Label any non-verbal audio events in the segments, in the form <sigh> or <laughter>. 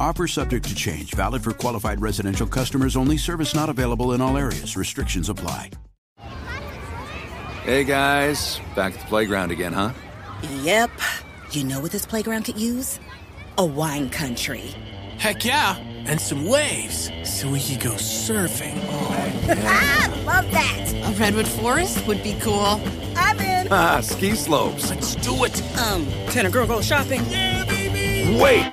Offer subject to change, valid for qualified residential customers only. Service not available in all areas. Restrictions apply. Hey guys, back at the playground again, huh? Yep. You know what this playground could use? A wine country. Heck yeah, and some waves so we could go surfing. Oh, <laughs> ah, love that. A redwood forest would be cool. I'm in. Ah, ski slopes. Let's do it. Um, can a girl go shopping? Yeah, baby. Wait.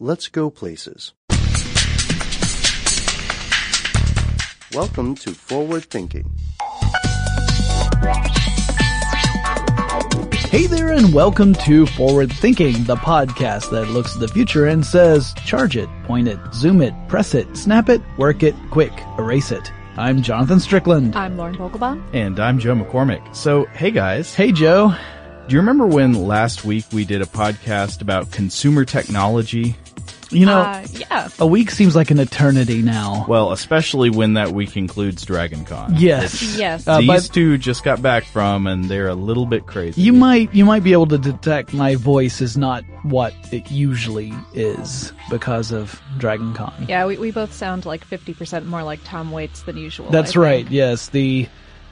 Let's go places. Welcome to Forward Thinking. Hey there, and welcome to Forward Thinking, the podcast that looks at the future and says, charge it, point it, zoom it, press it, snap it, work it, quick, erase it. I'm Jonathan Strickland. I'm Lauren Vogelbaum. And I'm Joe McCormick. So, hey guys. Hey Joe. Do you remember when last week we did a podcast about consumer technology? You know, uh, yeah. a week seems like an eternity now. Well, especially when that week includes Dragon Con. Yes. Yes. Uh, These two just got back from and they're a little bit crazy. you might you might be able to detect my voice is not what it usually is because of Dragon Con. Yeah, we, we both sound like 50% more like Tom Waits than usual. That's I right. think. Yes, the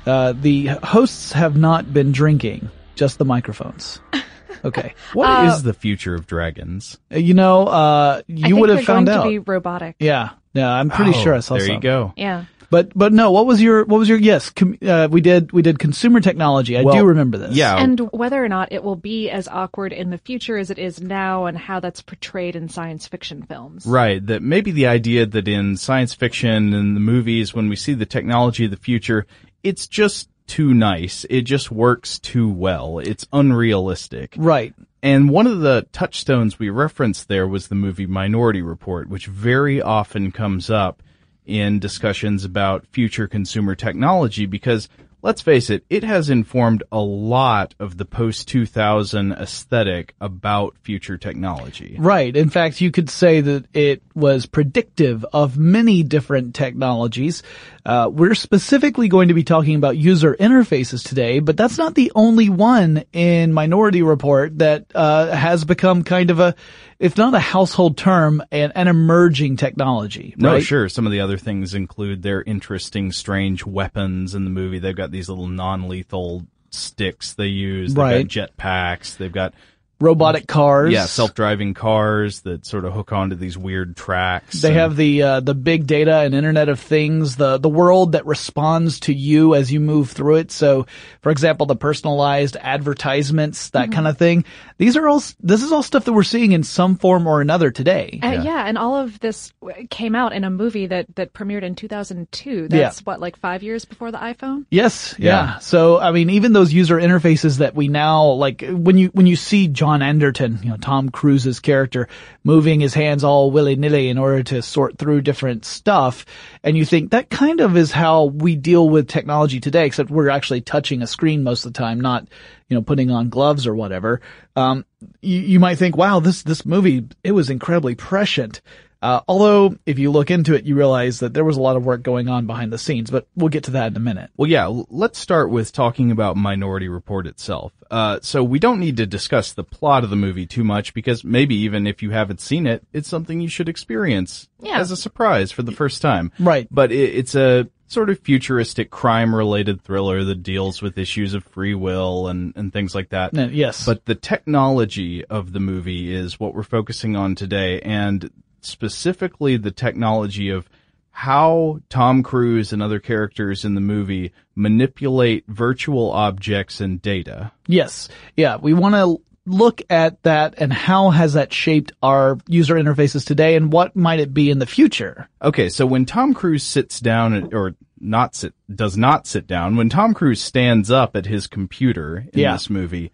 uh, the hosts have not been drinking, just the microphones. <laughs> Okay. What is Uh, the future of dragons? Uh, You know, uh, you would have found going out. to be robotic. Yeah, yeah, I'm pretty Oh, sure I saw There some. you go. Yeah. But but no, what was your what was your yes? Com, uh, we did we did consumer technology. I Well, do remember this. Yeah. And whether or not it will be as awkward in the future as it is now and how that's portrayed in science fiction films. Right. That maybe the idea that in science fiction and the movies, when we see the technology of the future, it's just too nice. It just works too well. It's unrealistic. Right. And one of the touchstones we referenced there was the movie Minority Report, which very often comes up in discussions about future consumer technology because let's face it, it has informed a lot of the post 2000 aesthetic about future technology. Right. In fact, you could say that it was predictive of many different technologies. Uh, we're specifically going to be talking about user interfaces today, but that's not the only one in Minority Report that uh, has become kind of a, if not a household term, an, an emerging technology. No, sure. Some of the other things include their interesting, strange weapons in the movie. They've got these little non-lethal sticks they use. They've Right. got jetpacks. They've got robotic cars. Yeah, self-driving cars that sort of hook onto these weird tracks. They and- have the uh, the big data and Internet of Things, the the world that responds to you as you move through it. So, for example, the personalized advertisements, that Mhm. kind of thing. These are all this is all stuff that we're seeing in some form or another today. Uh, yeah. and all of this came out in a movie that that premiered in 2002. That's what like 5 years before the iPhone? Yes, yeah. Yeah. So I mean, even those user interfaces that we now like when you when you see John Anderton, you know Tom Cruise's character moving his hands all willy nilly in order to sort through different stuff, and you think that kind of is how we deal with technology today, except we're actually touching a screen most of the time, not you know putting on gloves or whatever. Um, you, you might think, wow, this this movie it was incredibly prescient. Uh, although, if you look into it, you realize that there was a lot of work going on behind the scenes, but we'll get to that in a minute. Well, yeah, let's start with talking about Minority Report itself. Uh, so we don't need to discuss the plot of the movie too much because maybe even if you haven't seen it, it's something you should experience Yeah. as a surprise for the first time. Right. But it, it's a sort of futuristic crime related thriller that deals with issues of free will and, and things like that. Uh, yes. But the technology of the movie is what we're focusing on today and specifically the technology of how Tom Cruise and other characters in the movie manipulate virtual objects and data. Yes. Yeah. We want to look at that and how has that shaped our user interfaces today and what might it be in the future? Okay, so when Tom Cruise sits down or not sit does not sit down, when Tom Cruise stands up at his computer in Yeah. this movie,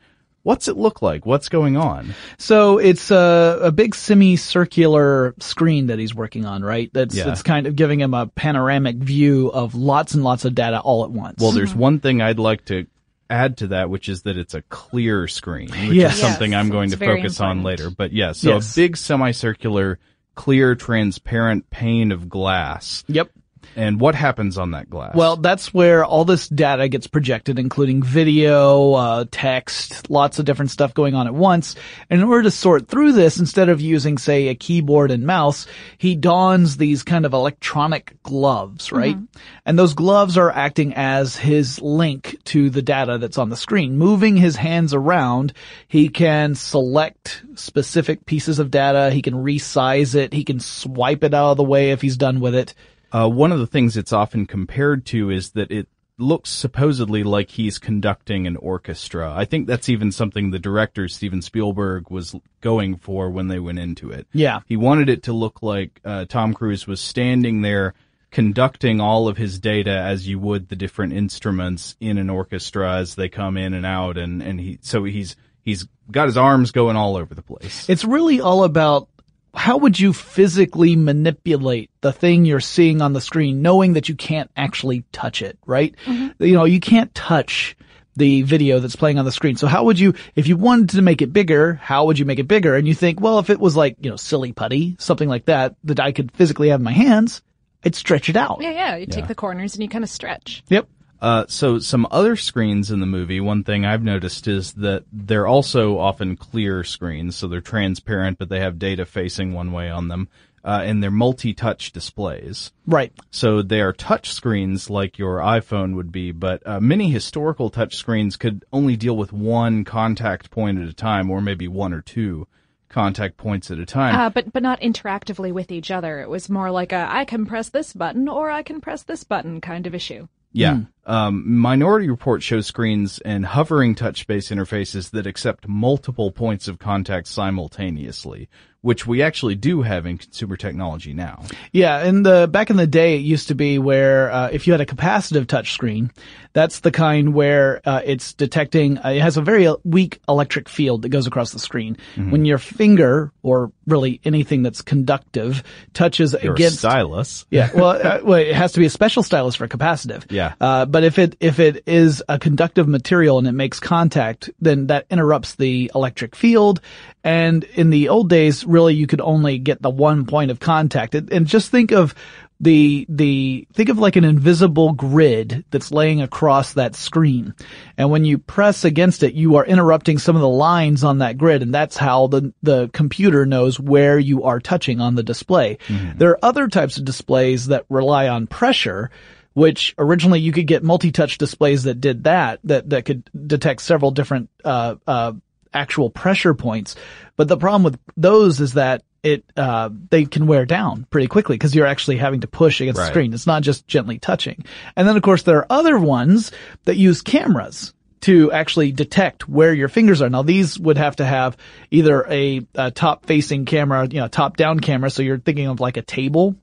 what's it look like? What's going on? So it's a, a big semicircular screen that he's working on, right? That's, Yeah. that's kind of giving him a panoramic view of lots and lots of data all at once. Well, there's mm-hmm. one thing I'd like to add to that, which is that it's a clear screen, which Yes. is something Yes, I'm going it's to very focus on later. But yeah, so Yes. a big semicircular, clear, transparent pane of glass. Yep. And what happens on that glass? Well, that's where all this data gets projected, including video, uh, text, lots of different stuff going on at once. And in order to sort through this, instead of using, say, a keyboard and mouse, he dons these kind of electronic gloves, right? And those gloves are acting as his link to the data that's on the screen. Moving his hands around, he can select specific pieces of data, he can resize it, he can swipe it out of the way if he's done with it. Uh, one of the things it's often compared to is that it looks supposedly like he's conducting an orchestra. I think that's even something the director Steven Spielberg was going for when they went into it. Yeah. He wanted it to look like uh, Tom Cruise was standing there conducting all of his data as you would the different instruments in an orchestra as they come in and out and and he so he's he's got his arms going all over the place. It's really all about how would you physically manipulate the thing you're seeing on the screen knowing that you can't actually touch it, right? Mm-hmm. You know, you can't touch the video that's playing on the screen. So how would you, if you wanted to make it bigger, how would you make it bigger? And you think, well, if it was like, you know, silly putty, something like that, that I could physically have in my hands, I'd stretch it out. Yeah, yeah. You Yeah. take the corners and you kind of stretch. Yep. Uh, so some other screens in the movie, one thing I've noticed is that they're also often clear screens, so they're transparent, but they have data facing one way on them, uh, and they're multi-touch displays. Right. So they are touch screens like your iPhone would be, but uh, many historical touch screens could only deal with one contact point at a time, or maybe one or two contact points at a time. Uh, but but not interactively with each other. It was more like a I can press this button or I can press this button kind of issue. Yeah. Um, Minority Report shows screens and hovering touch space interfaces that accept multiple points of contact simultaneously, which we actually do have in consumer technology now. Yeah, in the back in the day, it used to be where uh, if you had a capacitive touch screen, that's the kind where uh, it's detecting. Uh, it has a very weak electric field that goes across the screen. Mm-hmm. When your finger, or really anything that's conductive, touches Your against stylus. yeah, well, uh, well, it has to be a special stylus for capacitive. Yeah. Uh, but if it if it is a conductive material and it makes contact, then that interrupts the electric field. And in the old days, really, you could only get the one point of contact. And, and just think of the the think of like an invisible grid that's laying across that screen. And when you press against it, you are interrupting some of the lines on that grid, and that's how the the computer knows where you are touching on the display. Mm-hmm. There are other types of displays that rely on pressure which originally you could get multi-touch displays that did that, that, that could detect several different, uh, uh, actual pressure points. But the problem with those is that it, uh, they can wear down pretty quickly because you're actually having to push against the screen. It's not just gently touching. And then of course there are other ones that use cameras to actually detect where your fingers are. Now these would have to have either a, a top facing camera, you know, top down camera. So you're thinking of like a table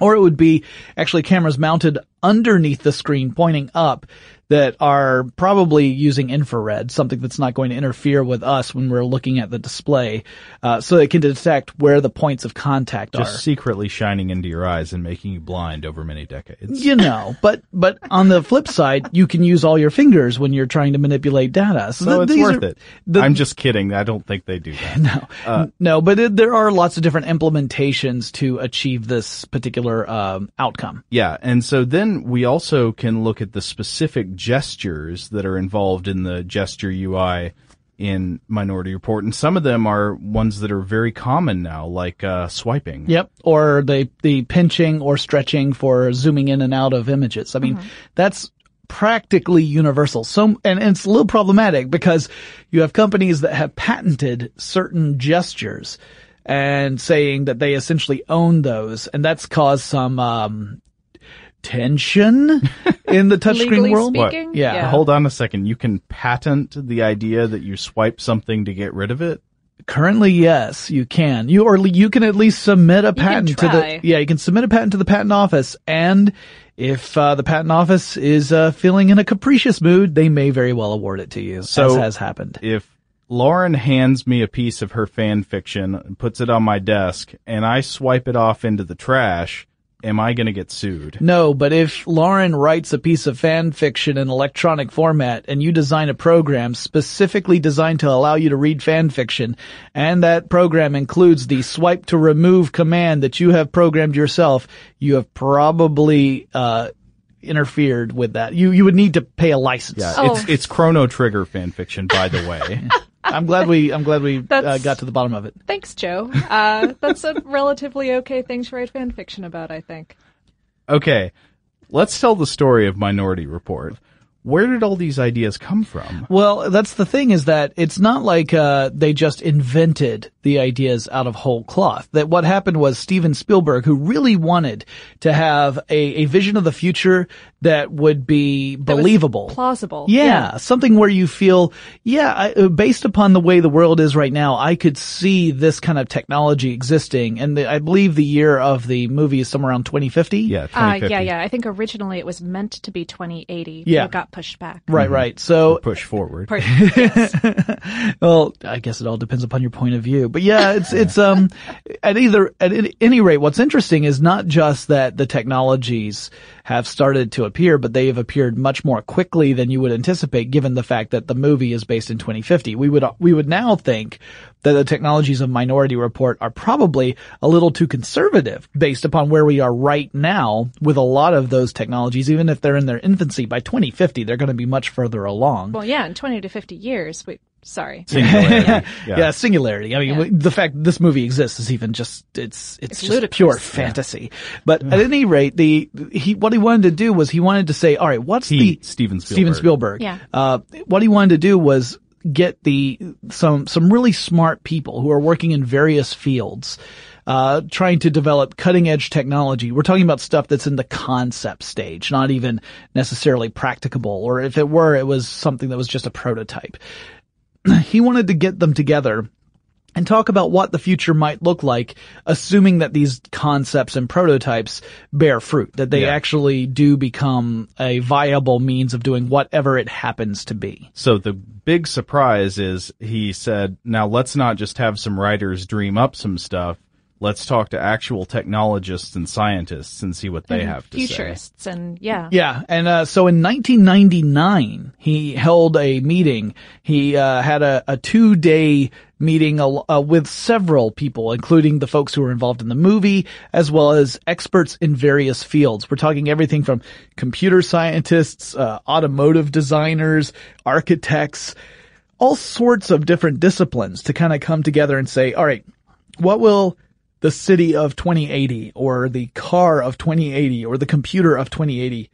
or it would be actually cameras mounted underneath the screen pointing up that are probably using infrared, something that's not going to interfere with us when we're looking at the display, uh, so it can detect where the points of contact Just are. Just secretly shining into your eyes and making you blind over many decades. You know, but but on the flip side, you can use all your fingers when you're trying to manipulate data. So th- it's worth are- it. the- I'm just kidding. I don't think they do that. <laughs> No, Uh, no, but it, there are lots of different implementations to achieve this particular um, outcome. Yeah, and so then we also can look at the specific gestures that are involved in the gesture UI in Minority Report, and some of them are ones that are very common now, like uh, swiping. Yep. Or the, the pinching or stretching for zooming in and out of images. I mean, that's practically universal. So, and, and it's a little problematic because you have companies that have patented certain gestures and saying that they essentially own those. And that's caused some, um, tension <laughs> in the touchscreen world. speaking? Yeah. Yeah. Hold on a second. You can patent the idea that you swipe something to get rid of it? Currently, yes, you can. You or you can at least submit a patent to the yeah. You can submit a patent to the patent office, and if uh, the patent office is uh, feeling in a capricious mood, they may very well award it to you, So as has happened. If Lauren hands me a piece of her fan fiction and puts it on my desk and I swipe it off into the trash, am I going to get sued? No, but if Lauren writes a piece of fan fiction in electronic format and you design a program specifically designed to allow you to read fan fiction, and that program includes the swipe to remove command that you have programmed yourself, you have probably, uh, interfered with that. You, you would need to pay a license. Yeah, Oh. it's it's Chrono Trigger fan fiction, by the way. <laughs> I'm glad we, I'm glad we uh, got to the bottom of it. Thanks, Joe. Uh, that's a relatively okay thing to write fan fiction about, I think. okay, let's tell the story of Minority Report. Where did all these ideas come from? Well, that's the thing is that it's not like uh, they just invented the ideas out of whole cloth. That what happened was Steven Spielberg, who really wanted to have a, a vision of the future that would be That believable. plausible. Yeah, something where you feel, yeah, I, uh, based upon the way the world is right now, I could see this kind of technology existing. And the, I believe the year of the movie is somewhere around 2050. Yeah, Uh, yeah, yeah. I think originally it was meant to be 2080. Yeah. It got pushed back. Right, right. So push forward. Push- yes. <laughs> well, I guess it all depends upon your point of view. But yeah, it's <laughs> it's um at either at any- rate, what's interesting is not just that the technologies have started to appear, but they have appeared much more quickly than you would anticipate, given the fact that the movie is based in 2050. We would we would now think that the technologies of Minority Report are probably a little too conservative based upon where we are right now with a lot of those technologies, even if they're in their infancy. By 2050, they're going to be much further along. well, yeah, in 20 to 50 years. Wait, sorry. <laughs> Singularity. yeah. singularity. I mean, Yeah. the fact this movie exists is even just it's it's, It's just ludicrous. pure fantasy. But at any rate, the he what he wanted to do was he wanted to say, all right, what's He, the Steven Steven Spielberg. Spielberg? Yeah. Uh, what he wanted to do was get the some some really smart people who are working in various fields. Uh, trying to develop cutting edge technology. We're talking about stuff that's in the concept stage, not even necessarily practicable, or if it were, it was something that was just a prototype <clears throat> he wanted to get them together and talk about what the future might look like, assuming that these concepts and prototypes bear fruit, that they Yeah. actually do become a viable means of doing whatever it happens to be. So the big surprise is he said, now let's not just have some writers dream up some stuff. Let's talk to actual technologists and scientists and see what they And have to say. Futurists and yeah. Yeah, and uh, so in 1999, he held a meeting. He uh, had a, a two-day meeting uh, with several people, including the folks who were involved in the movie, as well as experts in various fields. We're talking everything from computer scientists, uh, automotive designers, architects, all sorts of different disciplines to kind of come together and say, all right, what will the city of 2080 or the car of 2080 or the computer of 2080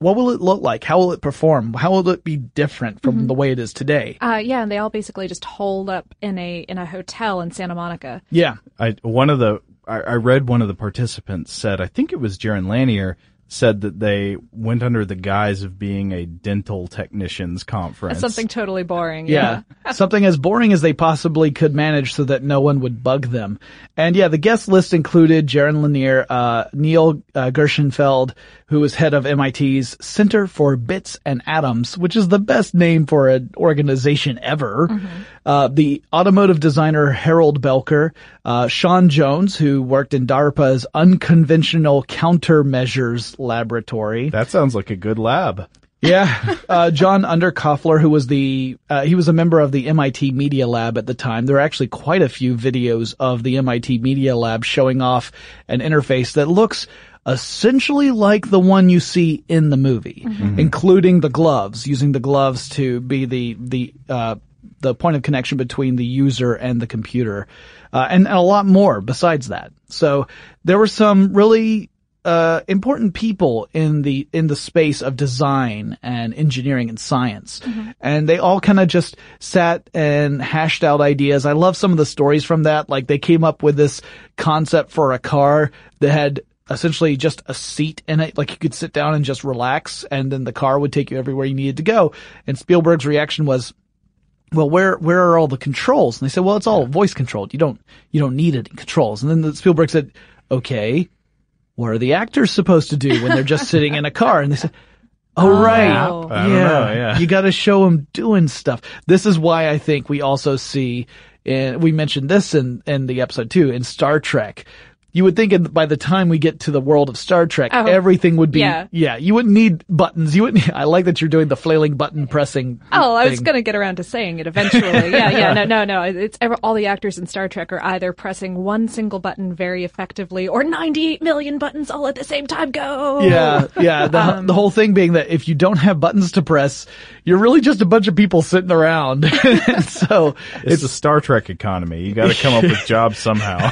what will it look like? How will it perform? How will it be different from the way it is today? Uh, yeah, and they all basically just hold up in a in a hotel in Santa Monica. Yeah. I one of the I, I read one of the participants said I think it was Jaron Lanier said that they went under the guise of being a dental technicians conference. Something totally boring. Yeah. <laughs> Something as boring as they possibly could manage so that no one would bug them. And yeah, the guest list included Jaron Lanier, uh, Neil uh, Gershenfeld, who was head of MIT's Center for Bits and Atoms, which is the best name for an organization ever. Uh, the automotive designer Harald Belker, uh, Sean Jones, who worked in DARPA's Unconventional Countermeasures Laboratory. That sounds like a good lab. Yeah, <laughs> uh, John Underkoffler, who was the uh, he was a member of the MIT Media Lab at the time. There are actually quite a few videos of the MIT Media Lab showing off an interface that looks essentially like the one you see in the movie, including the gloves, using the gloves to be the the uh, the point of connection between the user and the computer, uh, and, and a lot more besides that. So there were some really uh, important people in the in the space of design and engineering and science, and they all kind of just sat and hashed out ideas. I love some of the stories from that. Like they came up with this concept for a car that had essentially just a seat in it, like you could sit down and just relax, and then the car would take you everywhere you needed to go. And Spielberg's reaction was, well, where where are all the controls? And they said, well, it's all voice controlled. You don't you don't need any controls. And then the Spielberg said, okay, what are the actors supposed to do when they're just sitting in a car? And they said, oh, oh right, I don't know, yeah. you got to show them doing stuff. This is why I think we also see, and we mentioned this in in the episode too in Star Trek. You would think in, by the time we get to the world of Star Trek, Oh, everything would be yeah. You wouldn't need buttons. You wouldn't. <laughs> I like that you're doing the flailing button pressing. Oh, I was going to get around to saying it eventually. <laughs> Yeah, yeah, no, no, no. It's ever, all the actors in Star Trek are either pressing one single button very effectively or 98 million buttons all at the same time. Go. Yeah, yeah. The, Um, the whole thing being that if you don't have buttons to press, you're really just a bunch of people sitting around. And <laughs> so It's, a Star Trek economy. You got to come up with jobs somehow.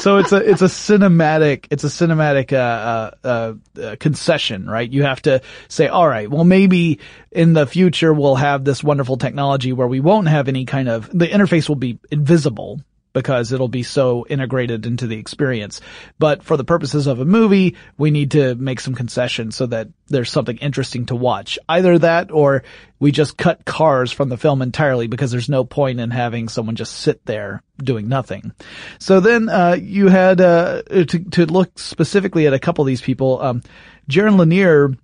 so it's a it's a cinematic it's a cinematic uh, uh, uh, uh, concession, right? You have to say, all right, well maybe in the future we'll have this wonderful technology where we won't have any kind of the interface will be invisible because it'll be so integrated into the experience. But for the purposes of a movie, we need to make some concessions so that there's something interesting to watch. Either that or we just cut cars from the film entirely because there's no point in having someone just sit there doing nothing. So then, uh, you had, uh, to, to look specifically at a couple of these people, um, Jaron Lanier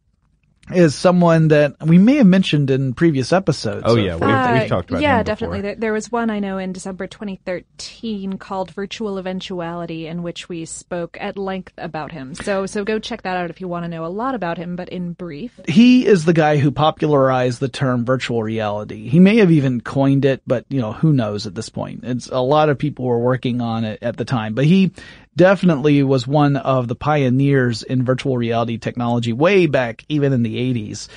is someone that we may have mentioned in previous episodes. Oh, yeah, we've- Uh, we've talked about yeah, him before. definitely. There, there was one I know in December 2013 called Virtual Eventuality, in which we spoke at length about him. So, so go check that out if you want to know a lot about him. But in brief, he is the guy who popularized the term virtual reality. He may have even coined it, but you know, who knows at this point. It's a lot of people were working on it at the time, but he definitely was one of the pioneers in virtual reality technology way back even in the 80s.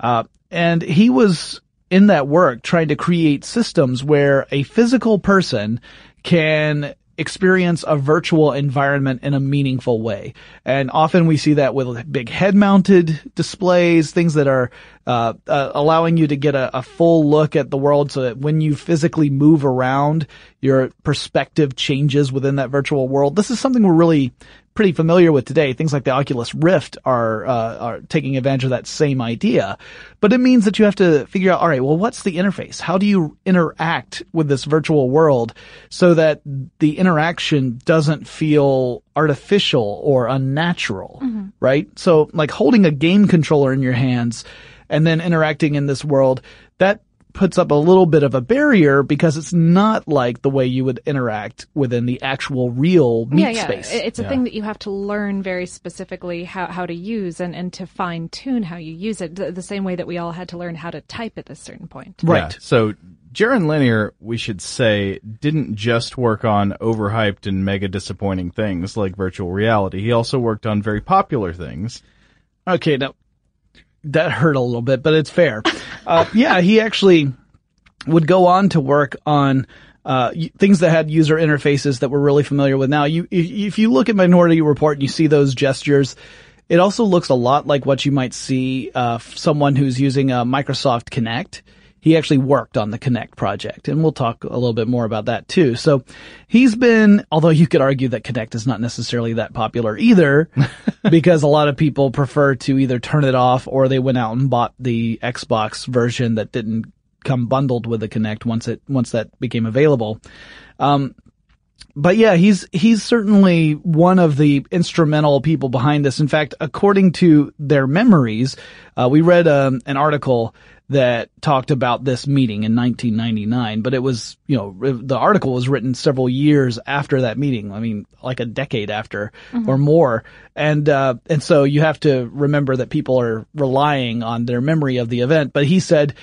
Uh, and he was in that work trying to create systems where a physical person can experience a virtual environment in a meaningful way. And often we see that with big head mounted displays, things that are uh, uh, allowing you to get a, a full look at the world so that when you physically move around, your perspective changes within that virtual world. This is something we're really pretty familiar with today. Things like the Oculus Rift are uh, are taking advantage of that same idea, but it means that you have to figure out, all right, well, what's the interface? How do you interact with this virtual world so that the interaction doesn't feel artificial or unnatural, right? So, like holding a game controller in your hands and then interacting in this world, that puts up a little bit of a barrier because it's not like the way you would interact within the actual real meat yeah, yeah, space. It's a thing that you have to learn very specifically how, how to use and, and to fine tune how you use it. The, the same way that we all had to learn how to type at a certain point. Yeah. So Jaron Lanier, we should say, didn't just work on overhyped and mega disappointing things like virtual reality. He also worked on very popular things. Okay, now that hurt a little bit, but it's fair. Uh, yeah, he actually would go on to work on uh, things that had user interfaces that we're really familiar with now. You, if you look at Minority Report and you see those gestures, It also looks a lot like what you might see uh, someone who's using a Microsoft Kinect. He actually worked on the Kinect project, and we'll talk a little bit more about that too. So he's been, although you could argue that Kinect is not necessarily that popular either, <laughs> because a lot of people prefer to either turn it off or they went out and bought the Xbox version that didn't come bundled with the Kinect once it once that became available. Um, but yeah, he's he's certainly one of the instrumental people behind this. In fact, according to their memories, uh, we read um, an article that talked about this meeting in 1999, but it was, you know, the article was written several years after that meeting. I mean, like a decade after mm-hmm. or more. And, uh, and so you have to remember that people are relying on their memory of the event. But he said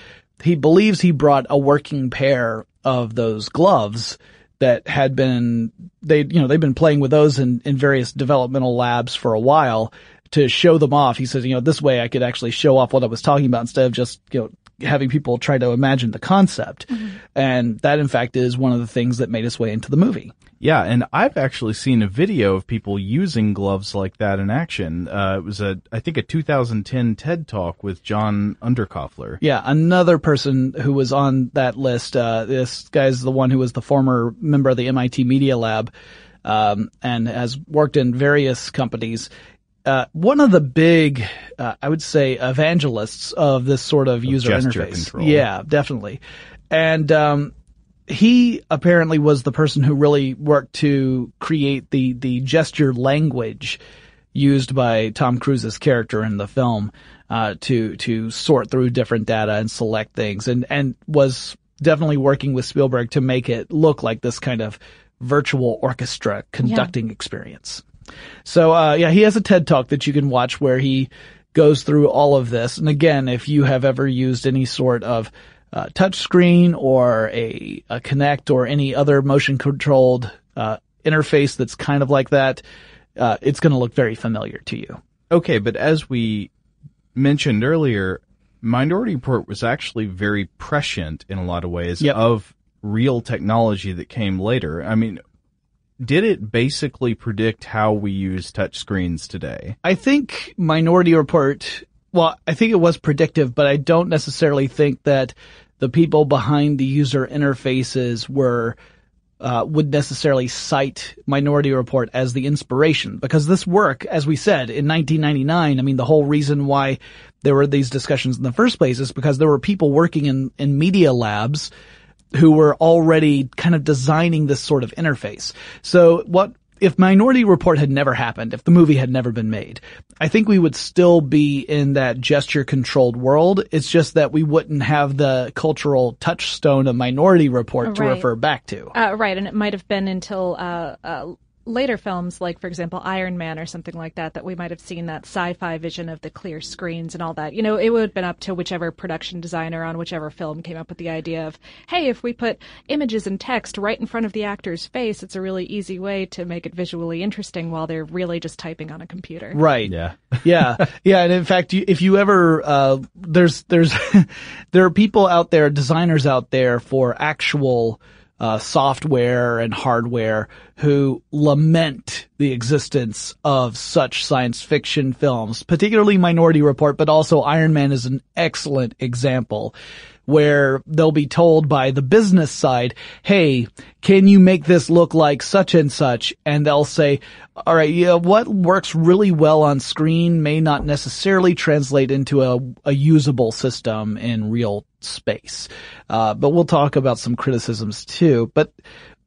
he believes he brought a working pair of those gloves that had been they you know they've been playing with those in in various developmental labs for a while to show them off. He says, you know, this way I could actually show off what I was talking about instead of just, you know, having people try to imagine the concept. Mm-hmm. And that in fact is one of the things that made its way into the movie. Yeah, and I've actually seen a video of people using gloves like that in action. Uh, it was a, I think a 2010 TED talk with John Underkoffler. Yeah, another person who was on that list. Uh, this guy's the one who was the former member of the MIT Media Lab. Um, and has worked in various companies uh, one of the big, uh, I would say, evangelists of this sort of, of user interface. Control. Yeah, definitely. And um, he apparently was the person who really worked to create the the gesture language used by Tom Cruise's character in the film uh, to to sort through different data and select things, and and was definitely working with Spielberg to make it look like this kind of virtual orchestra conducting yeah. experience. So, uh, yeah, he has a TED talk that you can watch where he goes through all of this. And again, if you have ever used any sort of uh, touchscreen or a, a Kinect or any other motion controlled uh, interface that's kind of like that, uh, it's going to look very familiar to you. Okay, but as we mentioned earlier, Minority Report was actually very prescient in a lot of ways yep. of real technology that came later. I mean, did it basically predict how we use touchscreens today? I think Minority Report, well, I think it was predictive, but I don't necessarily think that the people behind the user interfaces were uh, would necessarily cite Minority Report as the inspiration because this work, as we said in 1999, I mean the whole reason why there were these discussions in the first place is because there were people working in in media labs who were already kind of designing this sort of interface. So what if Minority Report had never happened, if the movie had never been made, I think we would still be in that gesture controlled world. It's just that we wouldn't have the cultural touchstone of Minority Report right. to refer back to. Uh, right, and it might have been until uh, uh, later films, like for example Iron Man or something like that, that we might have seen that sci-fi vision of the clear screens and all that. You know, it would have been up to whichever production designer on whichever film came up with the idea of, hey, if we put images and text right in front of the actor's face, it's a really easy way to make it visually interesting while they're really just typing on a computer. Right. Yeah. <laughs> yeah. Yeah. And in fact, if you ever, uh, there's, there's, <laughs> there are people out there, designers out there for actual uh, software and hardware who lament the existence of such science fiction films, particularly Minority Report, but also Iron Man is an excellent example where they'll be told by the business side, hey, can you make this look like such and such? And they'll say, all right, yeah, what works really well on screen may not necessarily translate into a, a usable system in real space. Uh, but we'll talk about some criticisms too. But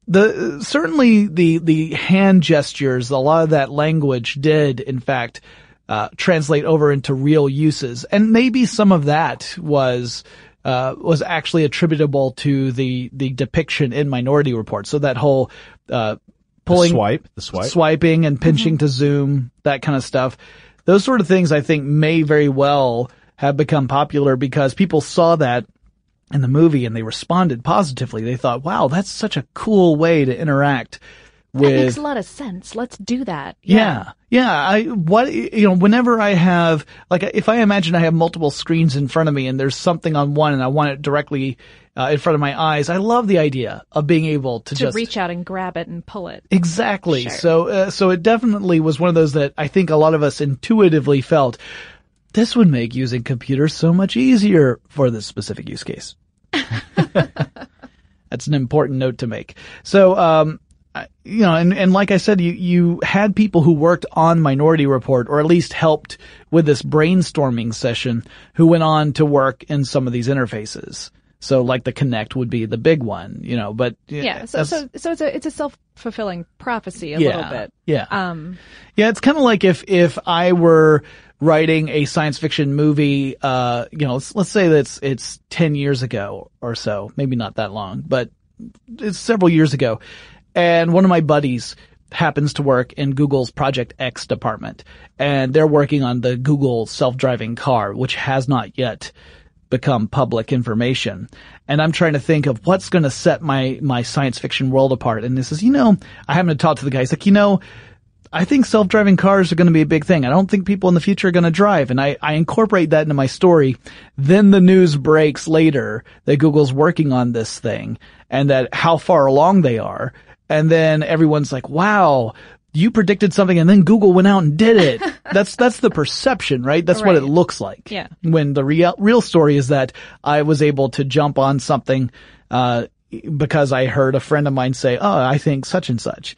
the certainly the the hand gestures, a lot of that language did in fact uh, translate over into real uses, and maybe some of that was uh, was actually attributable to the the depiction in Minority Report. So that whole uh, pulling, the swipe, the swipe, swiping, and pinching mm-hmm. to zoom, that kind of stuff. Those sort of things, I think, may very well have become popular because people saw that in the movie and they responded positively. They thought, "Wow, that's such a cool way to interact." With that makes a lot of sense. Let's do that. yeah. yeah. I, what, you know, whenever I have, like, if I imagine I have multiple screens in front of me and there's something on one and I want it directly uh, in front of my eyes, I love the idea of being able to, To just reach out and grab it and pull it. Exactly. Sure. So, uh, so it definitely was one of those that I think a lot of us intuitively felt this would make using computers so much easier for this specific use case. <laughs> <laughs> That's an important note to make. So, um, you know, and, and like I said, you, you had people who worked on Minority Report or at least helped with this brainstorming session who went on to work in some of these interfaces. So like the Kinect would be the big one, you know, but Yeah. So, so, so it's a, it's a self-fulfilling prophecy a Yeah. little bit. Yeah. Um, Yeah, it's kind of like if if I were writing a science fiction movie, uh, you know, let's, let's say that it's it's ten years ago or so, maybe not that long, but it's several years ago, and one of my buddies happens to work in Google's Project X department, and they're working on the Google self-driving car, which has not yet become public information. And I'm trying to think of what's going to set my, my science fiction world apart. And this is, you know, I haven't talked to the guy. He's like, you know, I think self-driving cars are going to be a big thing. I don't think people in the future are going to drive. And I, I incorporate that into my story. Then the news breaks later that Google's working on this thing and that how far along they are. And then everyone's like, wow, you predicted something and then Google went out and did it. <laughs> that's, that's the perception, right? That's what it looks like. Yeah. When the real, real story is that I was able to jump on something, uh, because I heard a friend of mine say, oh, I think such and such.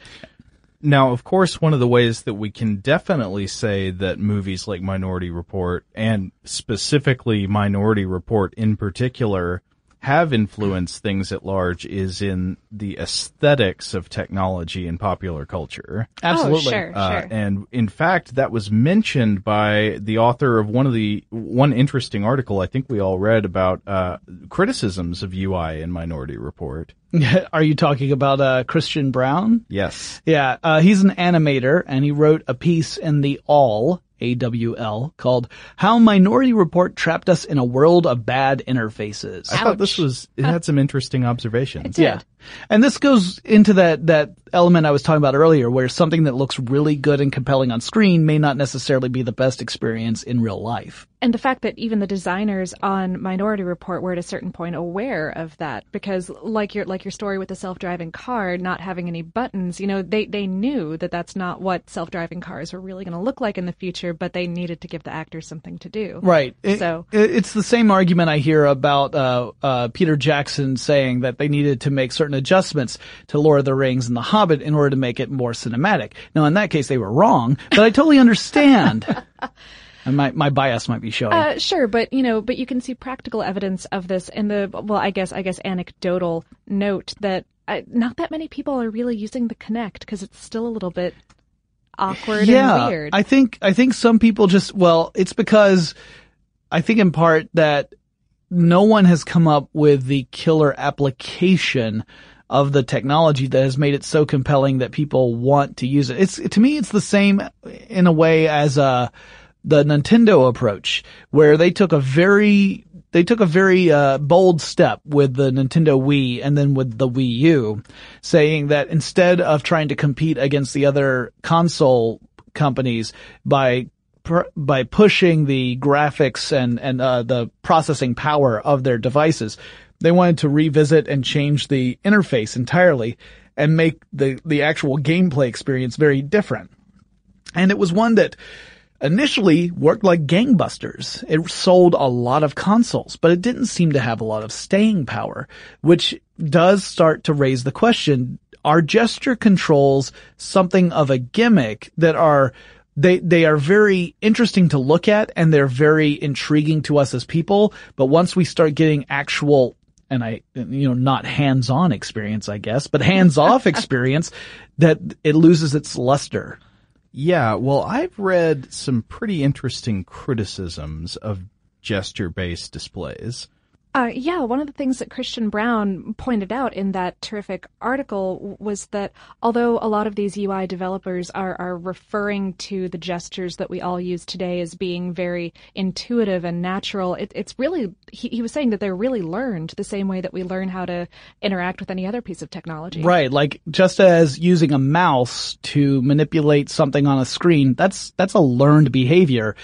Now, of course, one of the ways that we can definitely say that movies like Minority Report and specifically Minority Report in particular have influenced things at large is in the aesthetics of technology and popular culture. Absolutely. Oh, sure, Uh, sure. and in fact, that was mentioned by the author of one of the one interesting article I think we all read about uh, criticisms of UI in Minority Report. <laughs> Are you talking about uh, Christian Brown? Yes. Yeah, uh, he's an animator, and he wrote a piece in the Awl AWL called "How Minority Report Trapped Us in a World of Bad Interfaces." I thought this was it had some interesting observations. Yeah. And this goes into that, that element I was talking about earlier where something that looks really good and compelling on screen may not necessarily be the best experience in real life. and the fact that even the designers on Minority Report were at a certain point aware of that, because like your like your story with the self-driving car not having any buttons, you know, they they knew that that's not what self-driving cars were really going to look like in the future, but they needed to give the actors something to do. Right. So it- it's the same argument I hear about uh, uh, Peter Jackson saying that they needed to make certain adjustments to Lord of the Rings and The Hobbit in order to make it more cinematic. Now, in that case, they were wrong, but I totally understand. <laughs> and my my bias might be showing. Uh, sure, but you know, but you can see practical evidence of this in the well, I guess, I guess, anecdotal note that uh, not that many people are really using the Kinect because it's still a little bit awkward yeah, and weird. I think I think some people just well, it's because I think in part that no one has come up with the killer application of the technology that has made it so compelling that people want to use it. It's to me it's the same in a way as uh the Nintendo approach where they took a very they took a very uh, bold step with the Nintendo Wii and then with the Wii U, saying that instead of trying to compete against the other console companies by pr- by pushing the graphics and and uh, the processing power of their devices, they wanted to revisit and change the interface entirely and make the the actual gameplay experience very different. And it was one that initially worked like gangbusters. It sold a lot of consoles, but it didn't seem to have a lot of staying power, which does start to raise the question, are gesture controls something of a gimmick that are they they are very interesting to look at and they're very intriguing to us as people, but once we start getting actual and I, you know, not hands-on experience, I guess, but hands-off <laughs> experience, that it loses its luster. Yeah, well, I've read some pretty interesting criticisms of gesture-based displays. Uh, yeah, one of the things that Christian Brown pointed out in that terrific article was that although a lot of these UI developers are, are referring to the gestures that we all use today as being very intuitive and natural, it, it's really, he, he was saying that they're really learned the same way that we learn how to interact with any other piece of technology. Right, like just as using a mouse to manipulate something on a screen, that's that's a learned behavior.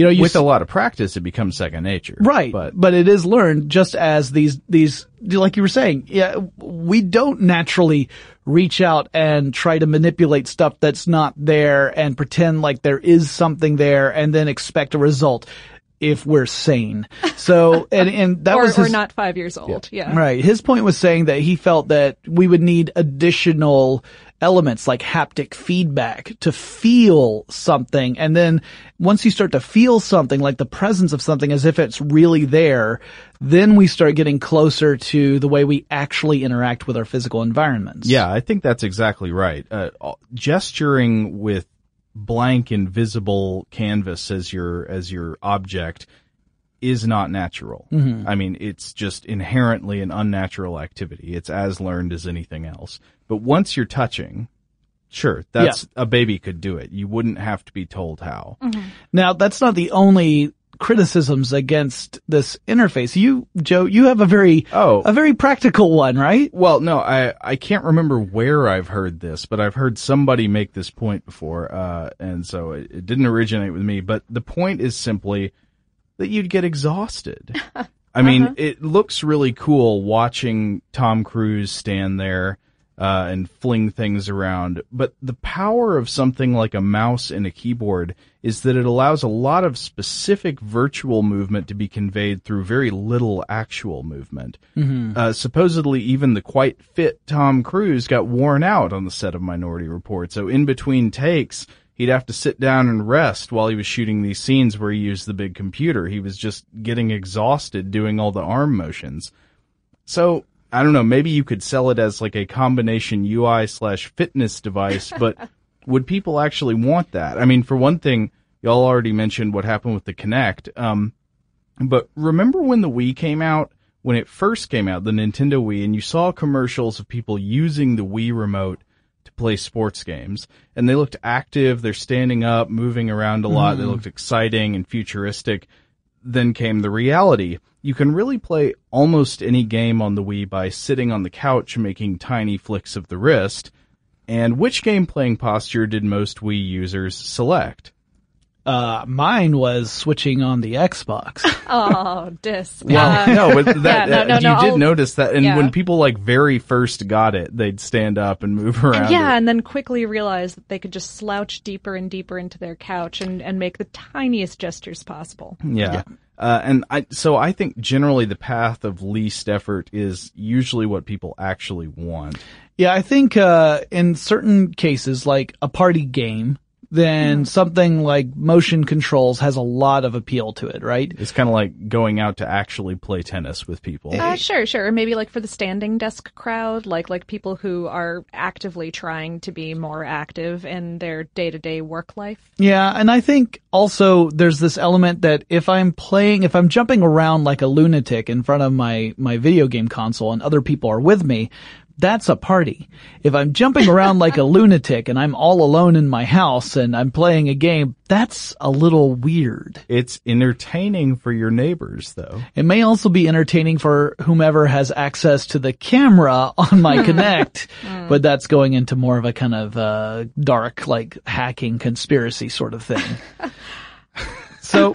You know, you with a lot of practice, it becomes second nature. Right. But, but it is learned just as these, these, like you were saying, yeah, we don't naturally reach out and try to manipulate stuff that's not there and pretend like there is something there and then expect a result if we're sane. So, <laughs> and, and that or, was his, or not five years old. Yeah. yeah. Right. His point was saying that he felt that we would need additional elements like haptic feedback to feel something. And then once you start to feel something like the presence of something as if it's really there, then we start getting closer to the way we actually interact with our physical environments. Yeah, I think that's exactly right. Uh, gesturing with blank invisible canvas as your as your object is not natural. Mm-hmm. I mean, it's just inherently an unnatural activity. It's as learned as anything else. But once you're touching, sure, that's yeah. a baby could do it. You wouldn't have to be told how. Mm-hmm. Now, that's not the only criticisms against this interface. You, Joe, you have a very, oh, a very practical one, right? Well, no, I, I can't remember where I've heard this, but I've heard somebody make this point before. Uh, and so it, it didn't originate with me, but the point is simply, that you'd get exhausted. <laughs> I mean, uh-huh. it looks really cool watching Tom Cruise stand there uh, and fling things around, but the power of something like a mouse and a keyboard is that it allows a lot of specific virtual movement to be conveyed through very little actual movement. Mm-hmm. Uh, supposedly, even the quite fit Tom Cruise got worn out on the set of Minority Report, so in between takes he'd have to sit down and rest while he was shooting these scenes where he used the big computer. He was just getting exhausted doing all the arm motions. So, I don't know, maybe you could sell it as like a combination UI slash fitness device, <laughs> but would people actually want that? I mean, for one thing, y'all already mentioned what happened with the Kinect. Um, but remember when the Wii came out? When it first came out, the Nintendo Wii, and you saw commercials of people using the Wii remote to play sports games. And they looked active. They're standing up, moving around a lot. Mm. They looked exciting and futuristic. Then came the reality. You can really play almost any game on the Wii by sitting on the couch making tiny flicks of the wrist. And which game playing posture did most Wii users select? Uh, mine was switching on the Xbox. <laughs> <laughs> oh, disc. Well, uh, no, but that, <laughs> yeah, no, no, you no, did I'll, notice that, and yeah. when people like very first got it, they'd stand up and move around. Yeah, it. and then quickly realize that they could just slouch deeper and deeper into their couch and, and make the tiniest gestures possible. Yeah. yeah. Uh, and I, so I think generally the path of least effort is usually what people actually want. Yeah, I think, uh, in certain cases, like a party game, then something like motion controls has a lot of appeal to it, right? It's kind of like going out to actually play tennis with people. Uh, sure, sure. Or maybe like for the standing desk crowd, like like people who are actively trying to be more active in their day-to-day work life. Yeah, and I think also there's this element that if I'm playing, if I'm jumping around like a lunatic in front of my my video game console and other people are with me, that's a party. If I'm jumping around like a <laughs> lunatic and I'm all alone in my house and I'm playing a game, that's a little weird. It's entertaining for your neighbors though. It may also be entertaining for whomever has access to the camera on my <laughs> Kinect, but that's going into more of a kind of uh, dark, like hacking conspiracy sort of thing. <laughs> so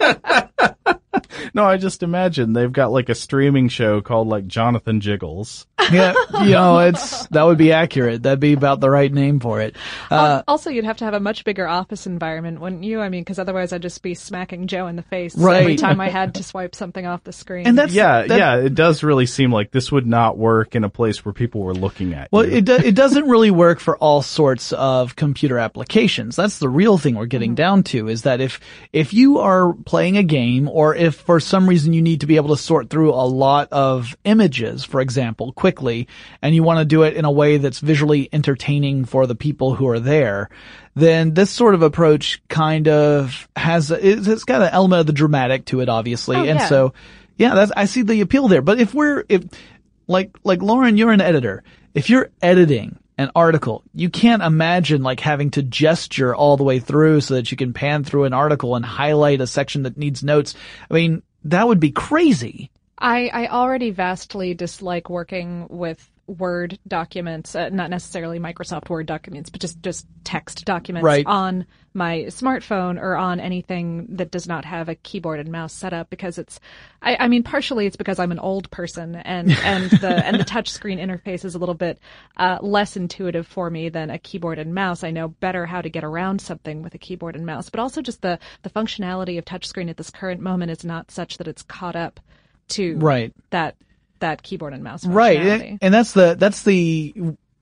no, I just imagine they've got like a streaming show called like Jonathan Jiggles. Yeah, you know, it's that would be accurate. That'd be about the right name for it. Uh, also, you'd have to have a much bigger office environment, wouldn't you? I mean, because otherwise, I'd just be smacking Joe in the face right. every time I had to swipe something off the screen. And that's yeah, that, yeah. It does really seem like this would not work in a place where people were looking at. Well, you. it do, it doesn't really work for all sorts of computer applications. That's the real thing we're getting mm-hmm. down to is that if if you are playing a game or if for some reason you need to be able to sort through a lot of images, for example, quickly, and you want to do it in a way that's visually entertaining for the people who are there, then this sort of approach kind of has, it's got an element of the dramatic to it, obviously. Oh, and so Yeah, that's, I see the appeal there. But if we're, if, like, like Lauren, you're an editor. If you're editing an article, you can't imagine like having to gesture all the way through so that you can pan through an article and highlight a section that needs notes. I mean, that would be crazy. I, I already vastly dislike working with Word documents, uh, not necessarily Microsoft Word documents, but just, just text documents right. on my smartphone or on anything that does not have a keyboard and mouse setup because it's, I, I mean, partially it's because I'm an old person and, <laughs> and the, and the touchscreen interface is a little bit, uh, less intuitive for me than a keyboard and mouse. I know better how to get around something with a keyboard and mouse, but also just the, the functionality of touchscreen at this current moment is not such that it's caught up to right. that that keyboard and mouse. Right. And, and that's the, that's the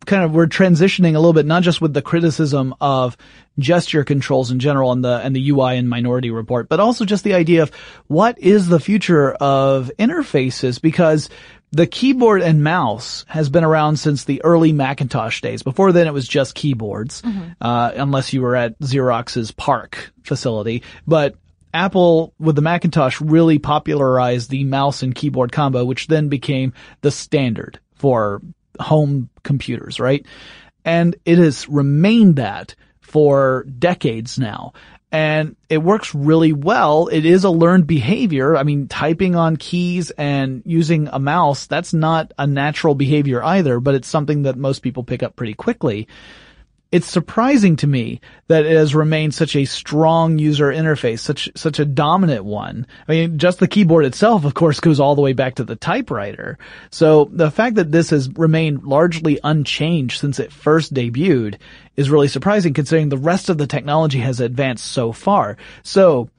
kind of, we're transitioning a little bit, not just with the criticism of gesture controls in general and the, and the UI and minority report, but also just the idea of what is the future of interfaces because the keyboard and mouse has been around since the early Macintosh days. Before then, it was just keyboards, mm-hmm. uh, unless you were at Xerox's PARC facility. But Apple with the Macintosh really popularized the mouse and keyboard combo, which then became the standard for home computers, right? And it has remained that for decades now. And it works really well. It is a learned behavior. I mean, typing on keys and using a mouse, that's not a natural behavior either, but it's something that most people pick up pretty quickly it's surprising to me that it has remained such a strong user interface, such such a dominant one. I mean, just the keyboard itself, of course, goes all the way back to the typewriter. So the fact that this has remained largely unchanged since it first debuted is really surprising considering the rest of the technology has advanced so far. So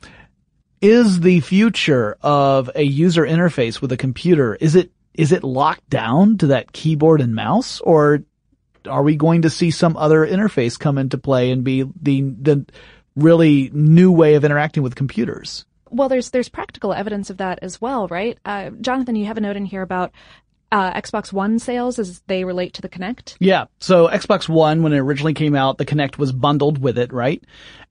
is the future of a user interface with a computer, is it is it locked down to that keyboard and mouse or are we going to see some other interface come into play and be the, the really new way of interacting with computers? Well, there's there's practical evidence of that as well, right? Uh, Jonathan, you have a note in here about uh, Xbox One sales as they relate to the Kinect? Yeah. So Xbox One, when it originally came out, the Kinect was bundled with it, right?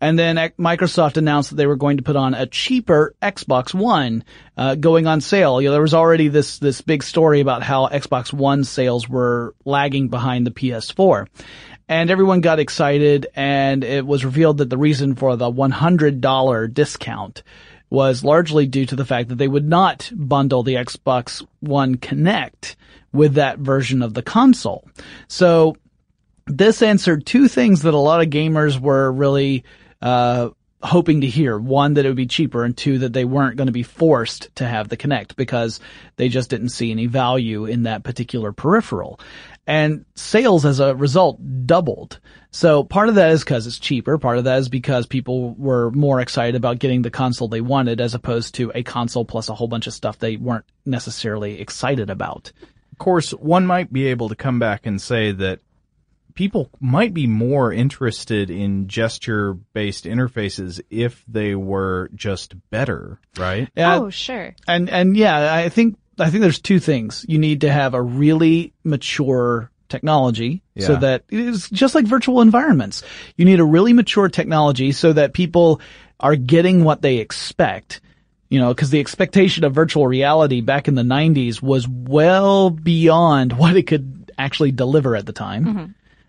And then Microsoft announced that they were going to put on a cheaper Xbox One uh, going on sale. You know, there was already this this big story about how Xbox One sales were lagging behind the PS4 and everyone got excited and it was revealed that the reason for the $100 discount was largely due to the fact that they would not bundle the Xbox One Kinect with that version of the console. So this answered two things that a lot of gamers were really uh, hoping to hear. One, that it would be cheaper, and two, that they weren't going to be forced to have the Kinect because they just didn't see any value in that particular peripheral. And sales as a result doubled. So part of that is because it's cheaper. Part of that is because people were more excited about getting the console they wanted as opposed to a console plus a whole bunch of stuff they weren't necessarily excited about. Of course, one might be able to come back and say that people might be more interested in gesture based interfaces if they were just better, right? Yeah. Oh, sure. And, and yeah, I think, I think there's two things. You need to have a really mature technology yeah. so that it's just like virtual environments. You need a really mature technology so that people are getting what they expect. You know, cause the expectation of virtual reality back in the 90s was well beyond <laughs> what it could actually deliver at the time. Mm-hmm.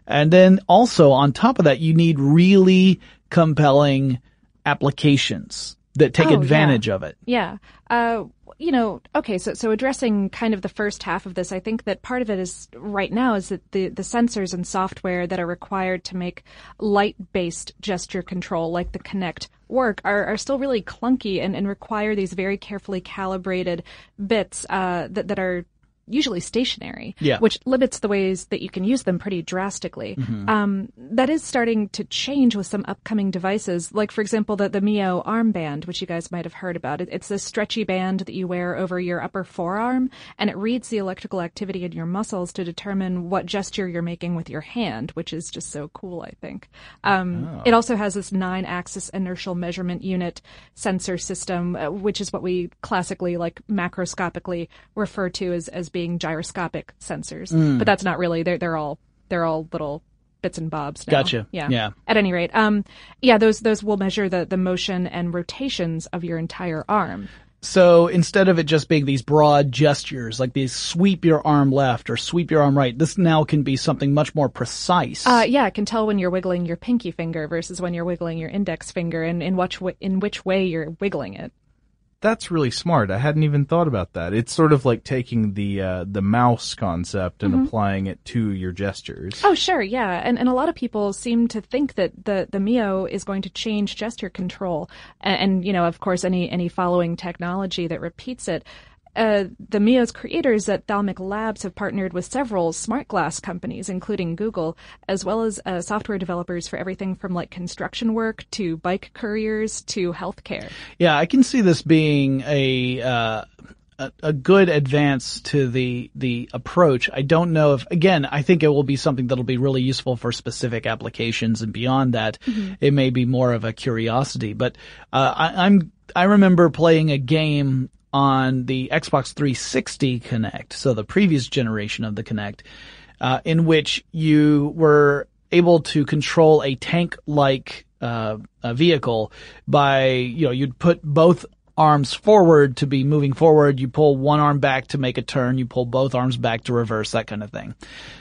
And then also on top of that, you need really compelling applications that take oh, advantage yeah. of it. Yeah. Uh, you know, okay, so so addressing kind of the first half of this, I think that part of it is right now is that the the sensors and software that are required to make light-based gesture control, like the Kinect, work are, are still really clunky and, and require these very carefully calibrated bits uh, that that are usually stationary, yeah. which limits the ways that you can use them pretty drastically. Mm-hmm. Um, that is starting to change with some upcoming devices, like for example the the Myo armband, which you guys might have heard about. It, it's this stretchy band that you wear over your upper forearm, and it reads the electrical activity in your muscles to determine what gesture you're making with your hand, which is just so cool. I think. Um, oh. It also has this nine-axis inertial measurement unit sensor system, uh, which is what we classically, like macroscopically, refer to as as being gyroscopic sensors, mm. but that's not really. They're they're all they're all little bits and bobs. Now. Gotcha. Yeah. Yeah. At any rate, um, yeah, those those will measure the the motion and rotations of your entire arm. So instead of it just being these broad gestures, like these sweep your arm left or sweep your arm right, this now can be something much more precise. Uh, yeah, it can tell when you're wiggling your pinky finger versus when you're wiggling your index finger and in which, w- in which way you're wiggling it. That's really smart. I hadn't even thought about that. It's sort of like taking the uh, the mouse concept and Mhm. applying it to your gestures. Oh, sure, yeah, and and a lot of people seem to think that the the Myo is going to change gesture control, and, and you know, of course, any any following technology that repeats it. Uh, the Myo's creators at Thalmic Labs have partnered with several smart glass companies, including Google, as well as uh, software developers for everything from like construction work to bike couriers to healthcare. Yeah, I can see this being a, uh, a a good advance to the the approach. I don't know if again, I think it will be something that'll be really useful for specific applications, and beyond that, Mhm. it may be more of a curiosity. But uh, I, I'm I remember playing a game on the Xbox 360 Kinect, so the previous generation of the Kinect, uh, in which you were able to control a tank-like uh, a vehicle by you know you'd put both arms forward to be moving forward. You pull one arm back to make a turn. You pull both arms back to reverse. That kind of thing.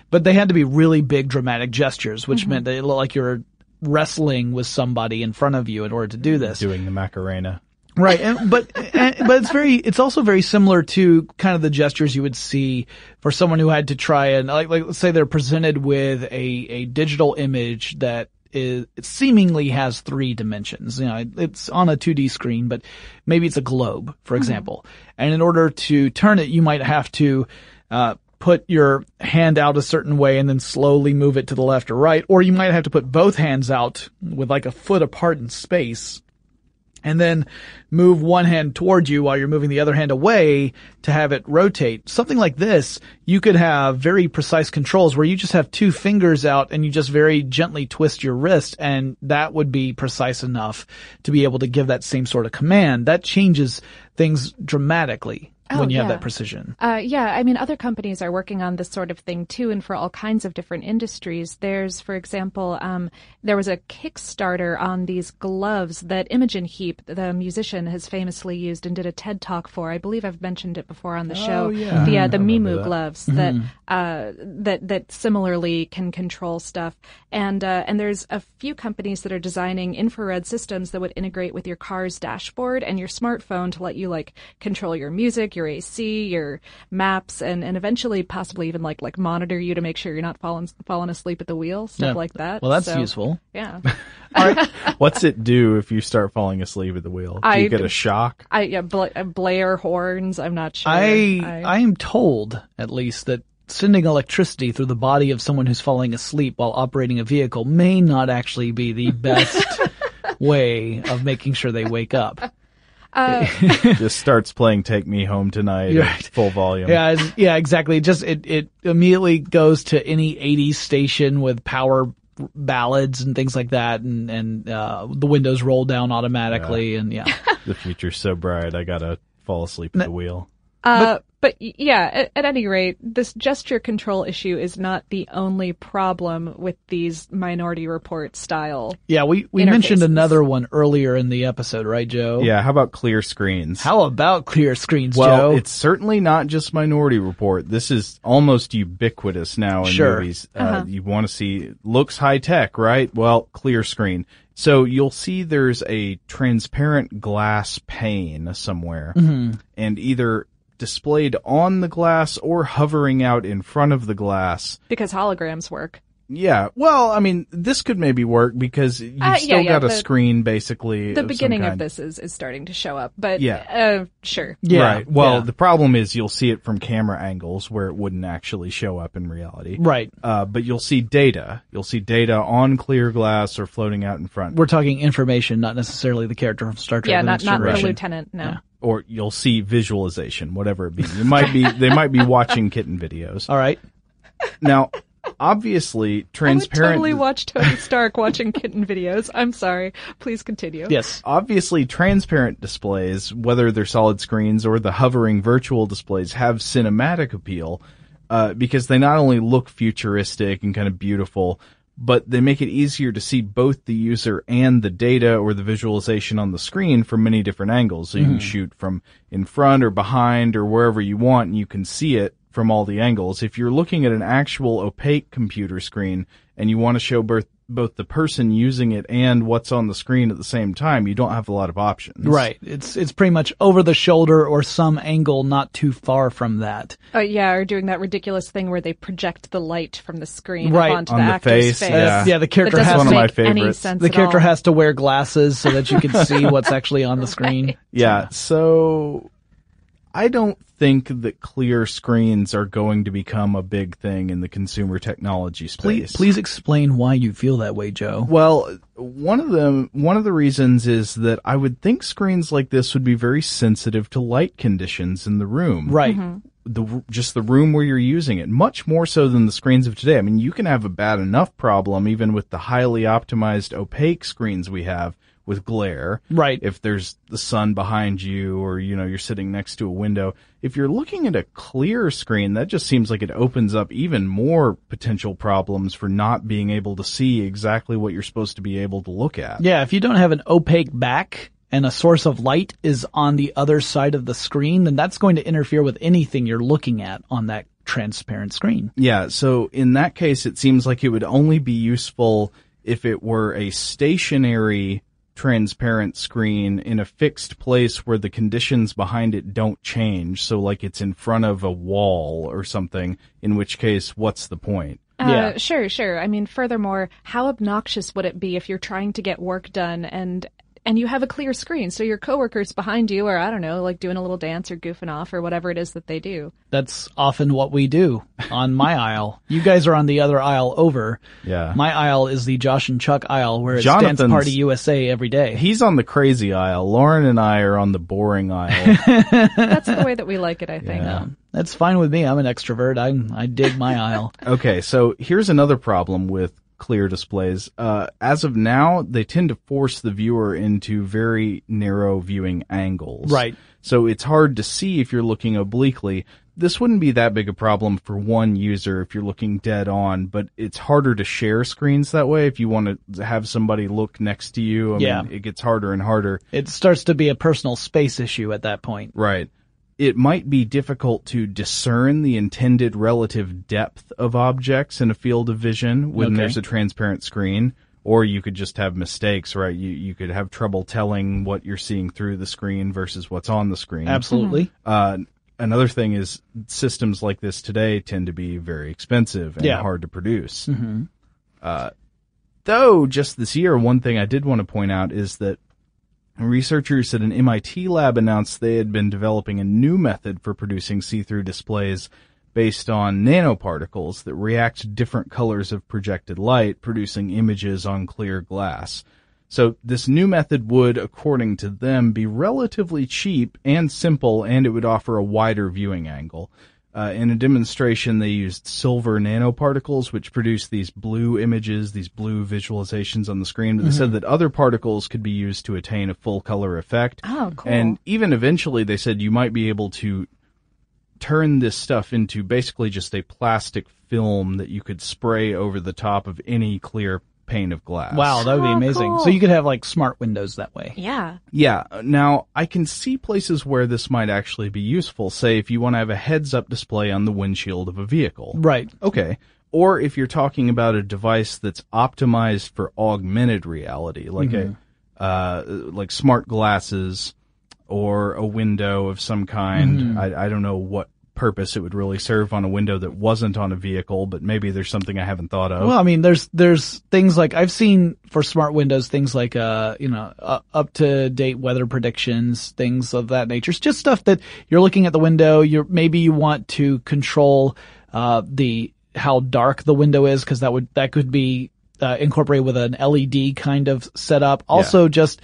But they had to be really big, dramatic gestures, which Mhm. meant they looked like you're wrestling with somebody in front of you in order to do this. Doing the Macarena. Right, and, but and, but it's very it's also very similar to kind of the gestures you would see for someone who had to try and like like let's say they're presented with a a digital image that is seemingly has three dimensions. You know, it's on a 2D screen, but maybe it's a globe, for Mhm. example. And in order to turn it, you might have to uh, put your hand out a certain way and then slowly move it to the left or right, or you might have to put both hands out with like a foot apart in space and then move one hand towards you while you're moving the other hand away to have it rotate. Something like this, you could have very precise controls where you just have two fingers out and you just very gently twist your wrist and that would be precise enough to be able to give that same sort of command. That changes things dramatically Oh, when you have that precision. Uh, yeah, I mean, other companies are working on this sort of thing too, and for all kinds of different industries. There's, for example, um, there was a Kickstarter on these gloves that Imogen Heap, the musician, has famously used and did a TED talk for. I believe I've mentioned it before on the Oh, show. yeah. The uh, the Mimu that. gloves that uh, that that similarly can control stuff. And uh, and there's a few companies that are designing infrared systems that would integrate with your car's dashboard and your smartphone to let you like control your music, your AC, your maps, and and eventually possibly even like like monitor you to make sure you're not falling falling asleep at the wheel, stuff Yeah. like that. Well, that's So, useful. Yeah. <laughs> What's it do if you start falling asleep at the wheel? Do I- you get a shock? I yeah, uh, blare horns. I'm not sure. I I am told at least that sending electricity through the body of someone who's falling asleep while operating a vehicle may not actually be the best <laughs> way of making sure they wake up. Uh, <laughs> <laughs> Just starts playing "Take Me Home Tonight" right. full volume. Yeah, yeah, exactly. Just it it immediately goes to any '80s station with power ballads and things like that, and and uh, the windows roll down automatically, and yeah. <laughs> the future's so bright. I gotta fall asleep at the wheel. Uh, but, y yeah, at, at any rate, this gesture control issue is not the only problem with these Minority Report style. Yeah, we, we mentioned another one earlier in the episode, right, Joe? Yeah, how about clear screens? How about clear screens, Well, Joe? it's certainly not just Minority Report. This is almost ubiquitous now in Sure. movies. Uh, Uh-huh. you want to see looks high tech, right? Well, clear screen. So you'll see there's a transparent glass pane somewhere, Mhm. and either displayed on the glass or hovering out in front of the glass. Because holograms work. Yeah. Well, I mean, this could maybe work because you've Uh, still yeah, got a screen basically. The of some beginning of this is, is starting to show up, but Yeah. uh, sure. right. Well, yeah. the problem is you'll see it from camera angles where it wouldn't actually show up in reality. Right. Uh, but you'll see data. You'll see data on clear glass or floating out in front. We're talking information, not necessarily the character from Star Trek. Yeah, not Next not the lieutenant. No. Or you'll see visualization, whatever it be. You might be, they might be watching kitten videos. All right. Now, obviously, I would totally watch Tony Stark watching kitten videos. I'm sorry. Please continue. Yes. Obviously, transparent displays, whether they're solid screens or the hovering virtual displays, have cinematic appeal uh, because they not only look futuristic and kind of beautiful, but they make it easier to see both the user and the data or the visualization on the screen from many different angles. So you can Mhm. shoot from in front or behind or wherever you want and you can see it from all the angles. If you're looking at an actual opaque computer screen and you want to show both both the person using it and what's on the screen at the same time, you don't have a lot of options. Right. It's it's pretty much over the shoulder or some angle not too far from that. Oh yeah, or doing that ridiculous thing where they project the light from the screen Right. onto On the, the actor's face, face. yeah. Yeah, the character That has doesn't one of my make any favorites. sense the character has to wear glasses so that you can see what's actually on the screen. <laughs> Yeah, so I don't think that clear screens are going to become a big thing in the consumer technology space. Please, please explain why you feel that way, Joe. Well, one of the one of the reasons is that I would think screens like this would be very sensitive to light conditions in the room. Right. Mm-hmm. The just the room where you're using it, much more so than the screens of today. I mean, you can have a bad enough problem even with the highly optimized opaque screens we have with glare. Right. If there's the sun behind you or you know you're sitting next to a window, if you're looking at a clear screen, that just seems like it opens up even more potential problems for not being able to see exactly what you're supposed to be able to look at. Yeah, if you don't have an opaque back and a source of light is on the other side of the screen, then that's going to interfere with anything you're looking at on that transparent screen. Yeah, so in that case, it seems like it would only be useful if it were a stationary transparent screen in a fixed place where the conditions behind it don't change. So like it's in front of a wall or something, in which case, what's the point? Uh, Yeah. Sure, sure. I mean, furthermore, how obnoxious would it be if you're trying to get work done and and you have a clear screen, so your coworkers behind you are I don't know, like doing a little dance or goofing off or whatever it is that they do. That's often what we do on my <laughs> aisle. You guys are on the other aisle over. Yeah. My aisle is the Josh and Chuck aisle where it's Jonathan's- Dance Party USA every day. He's on the crazy aisle. Lauren and I are on the boring aisle. <laughs> That's the way that we like it, I think. Yeah. That's fine with me. I'm an extrovert. I I dig my aisle. <laughs> Okay, so here's another problem with clear displays. Uh, as of now, they tend to force the viewer into very narrow viewing angles. Right. So it's hard to see if you're looking obliquely. This wouldn't be that big a problem for one user if you're looking dead on, but it's harder to share screens that way if you want to have somebody look next to you. I Yeah. mean, it gets harder and harder. It starts to be a personal space issue at that point. Right. It might be difficult to discern the intended relative depth of objects in a field of vision when Okay. there's a transparent screen, or you could just have mistakes, right? You you could have trouble telling what you're seeing through the screen versus what's on the screen. Absolutely. Uh, another thing is systems like this today tend to be very expensive and Yeah. hard to produce. Mhm. Uh, though just this year, one thing I did want to point out is that researchers at an MIT lab announced they had been developing a new method for producing see-through displays based on nanoparticles that react to different colors of projected light, producing images on clear glass. So this new method would, according to them, be relatively cheap and simple, and it would offer a wider viewing angle. Uh, in a demonstration, they used silver nanoparticles, which produce these blue images, these blue visualizations on the screen. But they said Mhm. that other particles could be used to attain a full color effect. Oh, cool. And even eventually, they said you might be able to turn this stuff into basically just a plastic film that you could spray over the top of any clear pane of glass. Wow, that would be Oh, amazing. cool. So you could have like smart windows that way. Yeah. Yeah. Now, I can see places where this might actually be useful. Say, if you want to have a heads up display on the windshield of a vehicle. Right. Okay. Or if you're talking about a device that's optimized for augmented reality, like a, uh, like smart glasses or a window of some kind. Mhm. I, I don't know what purpose it would really serve on a window that wasn't on a vehicle, but maybe there's something I haven't thought of. Well, I mean, there's there's things like I've seen for smart windows, things like uh, you know, uh, up to date weather predictions, things of that nature. It's just stuff that you're looking at the window. You're maybe you want to control uh the how dark the window is because that would that could be uh, incorporated with an LED kind of setup. Also, just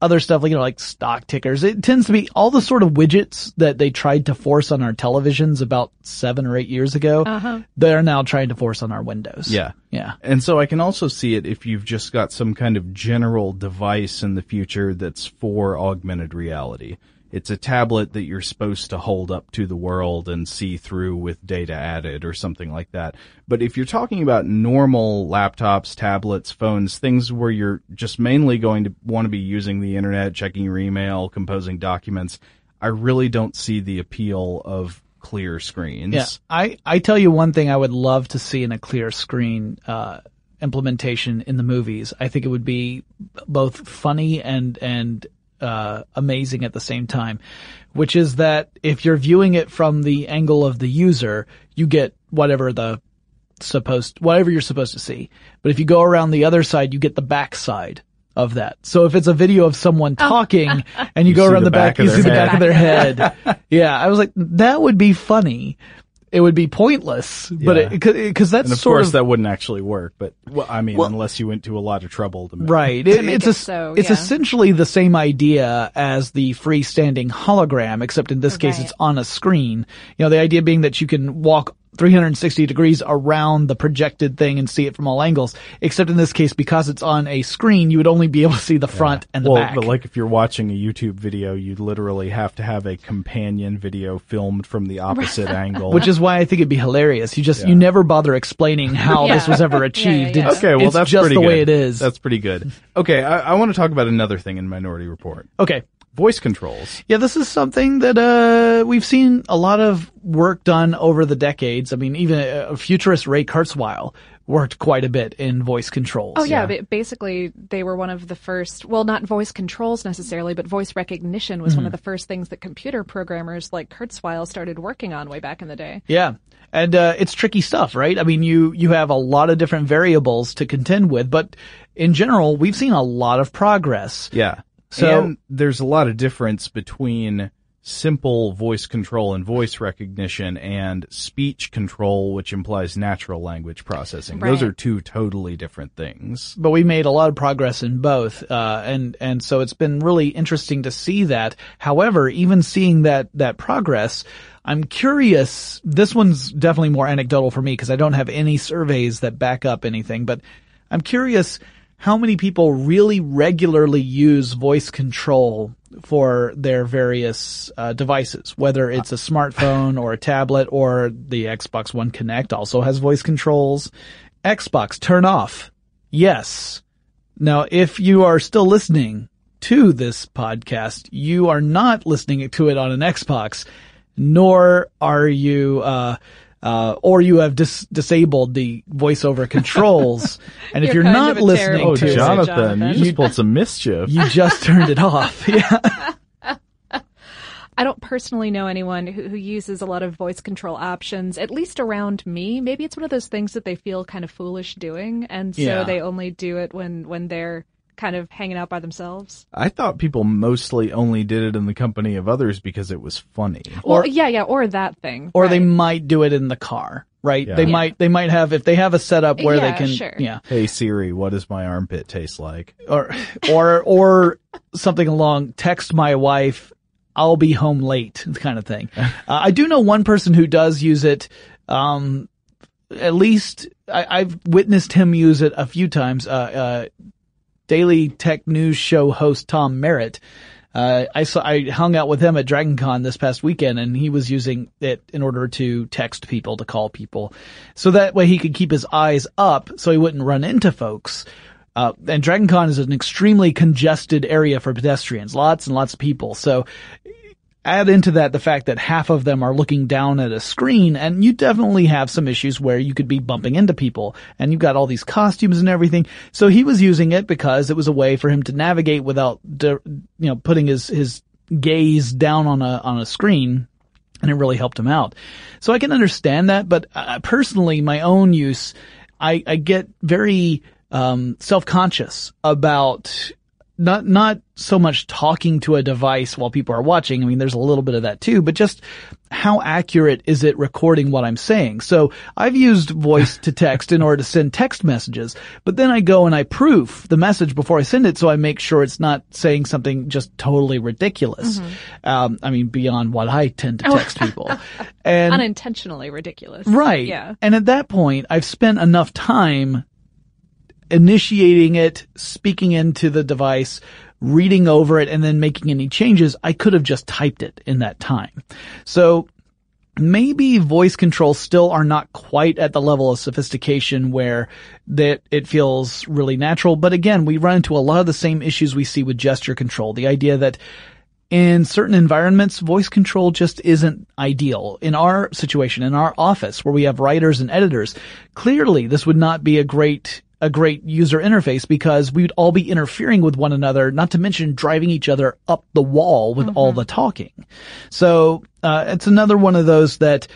other stuff like you know like stock tickers. It tends to be all the sort of widgets that they tried to force on our televisions about seven or eight years ago. Uh-huh. They're now trying to force on our windows. Yeah. Yeah. And so I can also see it if you've just got some kind of general device in the future that's for augmented reality. It's a tablet that you're supposed to hold up to the world and see through with data added or something like that. But if you're talking about normal laptops, tablets, phones, things where you're just mainly going to want to be using the internet, checking your email, composing documents, I really don't see the appeal of clear screens. Yeah, I, I tell you one thing I would love to see in a clear screen, uh, implementation in the movies. I think it would be both funny and, and, uh, amazing at the same time, which is that if you're viewing it from the angle of the user, you get whatever the supposed, whatever you're supposed to see. But if you go around the other side, you get the backside of that. So if it's a video of someone talking <laughs> and you, You go around the the back, back you see their the back of their head. <laughs> head. yeah. I was like, that would be funny. It would be pointless, but Yeah. it, cause, cause that's and of sort course of, that wouldn't actually work, but well, I mean, Well- unless you went to a lot of trouble to make Right. To It- make it's it a, so, it's essentially the same idea as the freestanding hologram, except in this case Right. it's on a screen. You know, the idea being that you can walk 360 degrees around the projected thing and see it from all angles. Except in this case, because it's on a screen, you would only be able to see the front and the back. well, back. but like if you're watching a YouTube video, you literally have to have a companion video filmed from the opposite <laughs> angle. which is why I think it'd be hilarious. You just, you never bother explaining how this was ever <laughs> achieved. yeah, yeah. It's, okay, well it's that's just pretty the good. way it is. That's pretty good. Okay, I, I want to talk about another thing in Minority Report: okay. Voice controls. Yeah, this is something that uh we've seen a lot of work done over the decades. I mean, even uh, futurist Ray Kurzweil worked quite a bit in voice controls. Oh yeah, but basically they were one of the first, well not voice controls necessarily, but voice recognition was one Mm-hmm. of the first things that computer programmers like Kurzweil started working on way back in the day. Yeah. And uh, it's tricky stuff, right? I mean, you you have a lot of different variables to contend with, but in general, we've seen a lot of progress. Yeah. So- and there's a lot of difference between simple voice control and voice recognition and speech control, which implies natural language processing. Those are two totally different things. but we made a lot of progress in both, uh, and and so it's been really interesting to see that. However, even seeing that that progress, I'm curious. This one's definitely more anecdotal for me because I don't have any surveys that back up anything. But I'm curious how many people really regularly use voice control for their various uh, devices, whether it's a smartphone or a tablet or the Xbox One Kinect also has voice controls. Xbox turn off. Yes. Now, if you are still listening to this podcast, you are not listening to it on an Xbox, nor are you, uh, uh, or you have dis- disabled the voiceover controls. <laughs> And if You're you're, not listening Oh, to User, it, Jonathan, Jonathan. you just pulled some mischief. you just <laughs> turned it off. <laughs> Yeah. I don't personally know anyone who, who uses a lot of voice control options, at least around me. Maybe it's one of those things that they feel kind of foolish doing, and so Yeah. they only do it when when they're kind of hanging out by themselves. I thought people mostly only did it in the company of others because it was funny. Well, yeah, yeah, or that thing. Or they might do it in the car, right? Yeah. They Yeah. might, they might have, if they have a setup where Yeah, they can, sure. yeah. Hey Siri, what does my armpit taste like? or or or something along text my wife i'll be home late kind of thing <laughs> uh, i do know one person who does use it um at least I, i've witnessed him use it a few times uh uh daily tech news show host tom merritt uh, I saw, I hung out with him at DragonCon this past weekend and he was using it in order to text people, to call people. So that way he could keep his eyes up so he wouldn't run into folks. Uh, and DragonCon is an extremely congested area for pedestrians, lots and lots of people. So add into that the fact that half of them are looking down at a screen and you definitely have some issues where you could be bumping into people and you've got all these costumes and everything. So he was using it because it was a way for him to navigate without, you know, putting his, his gaze down on a, on a screen and it really helped him out. So I can understand that, but uh, personally, my own use, I, I get very um, self-conscious about not not so much talking to a device while people are watching. I mean, there's a little bit of that too, but just how accurate is it recording what I'm saying? So I've used voice to text in order to send text messages, but then I go and I proof the message before I send it, so I make sure it's not saying something just totally ridiculous. Um, I mean, beyond what I tend to text <laughs> people, and unintentionally ridiculous. Right. Yeah. And at that point, I've spent enough time initiating it, speaking into the device reading over it and then making any changes. I could have just typed it in that time. So maybe voice controls still are not quite at the level of sophistication where that it feels really natural. But again, we run into a lot of the same issues we see with gesture control. The idea that in certain environments, voice control just isn't ideal. In our situation, in our office where we have writers and editors, clearly this would not be a great a great user interface because we would all be interfering with one another, not to mention driving each other up the wall with mm-hmm. all the talking. So, uh, it's another one of those that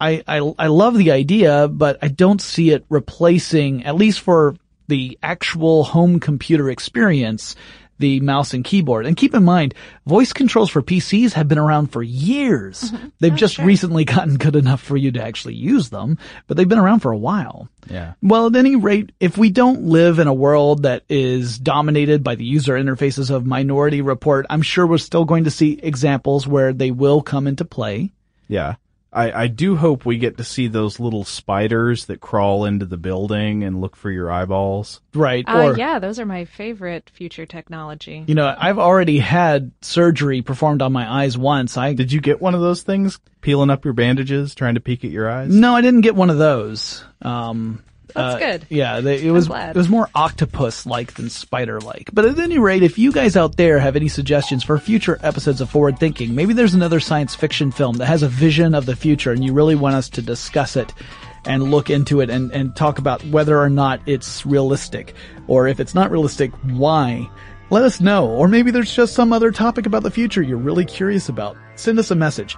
I, I, I love the idea, but I don't see it replacing, at least for the actual home computer experience, the mouse and keyboard. And keep in mind, voice controls for PCs have been around for years. Mm-hmm. They've That's just true. recently <laughs> gotten good enough for you to actually use them, but they've been around for a while. Yeah. Well, at any rate, if we don't live in a world that is dominated by the user interfaces of Minority Report, I'm sure we're still going to see examples where they will come into play. Yeah. I, I do hope we get to see those little spiders that crawl into the building and look for your eyeballs. Right. Uh, or, yeah, those are my favorite future technology. You know, I've already had surgery performed on my eyes once. I Did you get one of those things? Peeling up your bandages, trying to peek at your eyes? No, I didn't get one of those. Um, that's uh, good. Yeah, they, it was it was more octopus-like than spider-like. But at any rate, if you guys out there have any suggestions for future episodes of Forward Thinking, maybe there's another science fiction film that has a vision of the future, and you really want us to discuss it and look into it and, and talk about whether or not it's realistic, or if it's not realistic, why. Let us know. Or maybe there's just some other topic about the future you're really curious about. Send us a message.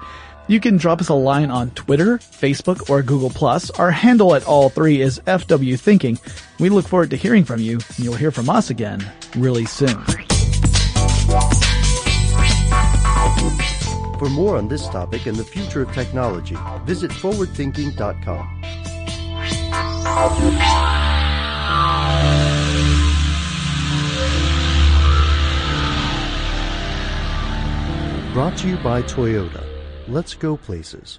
You can drop us a line on Twitter, Facebook, or Google+. Our handle at all three is FW Thinking. We look forward to hearing from you, and you'll hear from us again really soon. For more on this topic and the future of technology, visit forwardthinking.com. Brought to you by Toyota. Let's go places.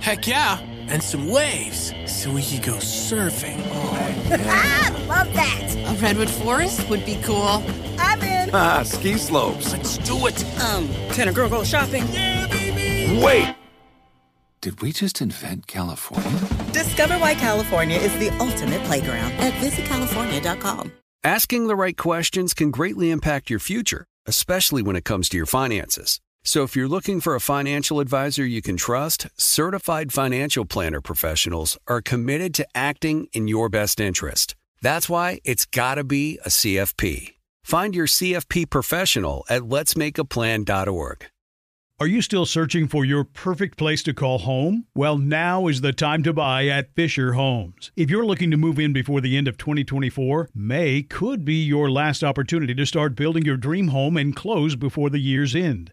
Heck yeah, and some waves so we could go surfing. <laughs> Oh, yeah. Love that. A redwood forest would be cool. I'm in. Ah, ski slopes. Let's do it. Um, can a girl go shopping? Yeah, baby. Wait. Did we just invent California? Discover why California is the ultimate playground at visitcalifornia.com. Asking the right questions can greatly impact your future, especially when it comes to your finances. So if you're looking for a financial advisor you can trust, certified financial planner professionals are committed to acting in your best interest. That's why it's got to be a CFP. Find your CFP professional at letsmakeaplan.org. Are you still searching for your perfect place to call home? Well, now is the time to buy at Fisher Homes. If you're looking to move in before the end of 2024, May could be your last opportunity to start building your dream home and close before the year's end.